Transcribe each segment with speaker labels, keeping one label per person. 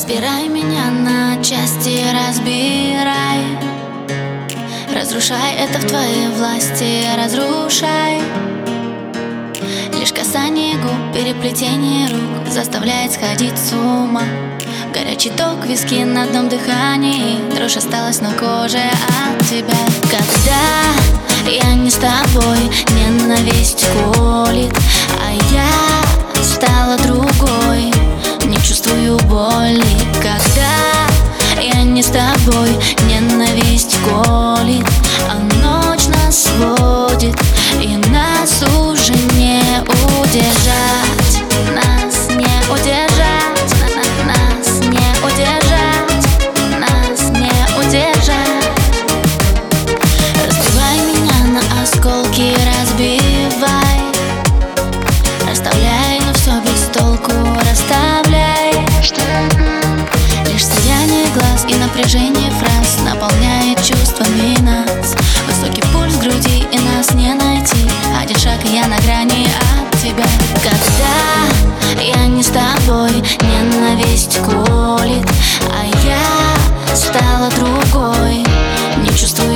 Speaker 1: Разбирай меня на части, разбирай. Разрушай это в твоей власти, разрушай. Лишь касание губ, переплетение рук Заставляет сходить с ума. Горячий ток, виски на одном дыхании. Дрожь осталась на коже от тебя. Когда я не с тобой, ненависть колит боли Когда я не с тобой, ненависть колит ненависть колит А я стала другой, не чувствую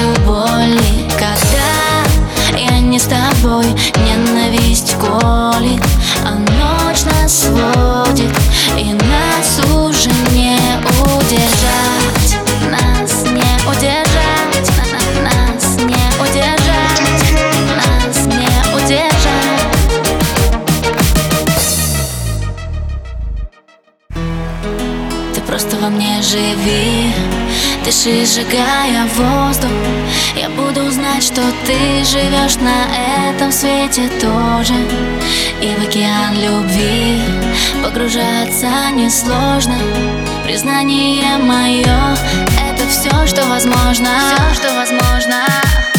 Speaker 1: просто во мне живи. Дыши, сжигая воздух. Я буду знать, что ты живешь на этом свете тоже. И в океан любви Погружаться несложно. Признание мое Это все, что возможно. Все, что возможно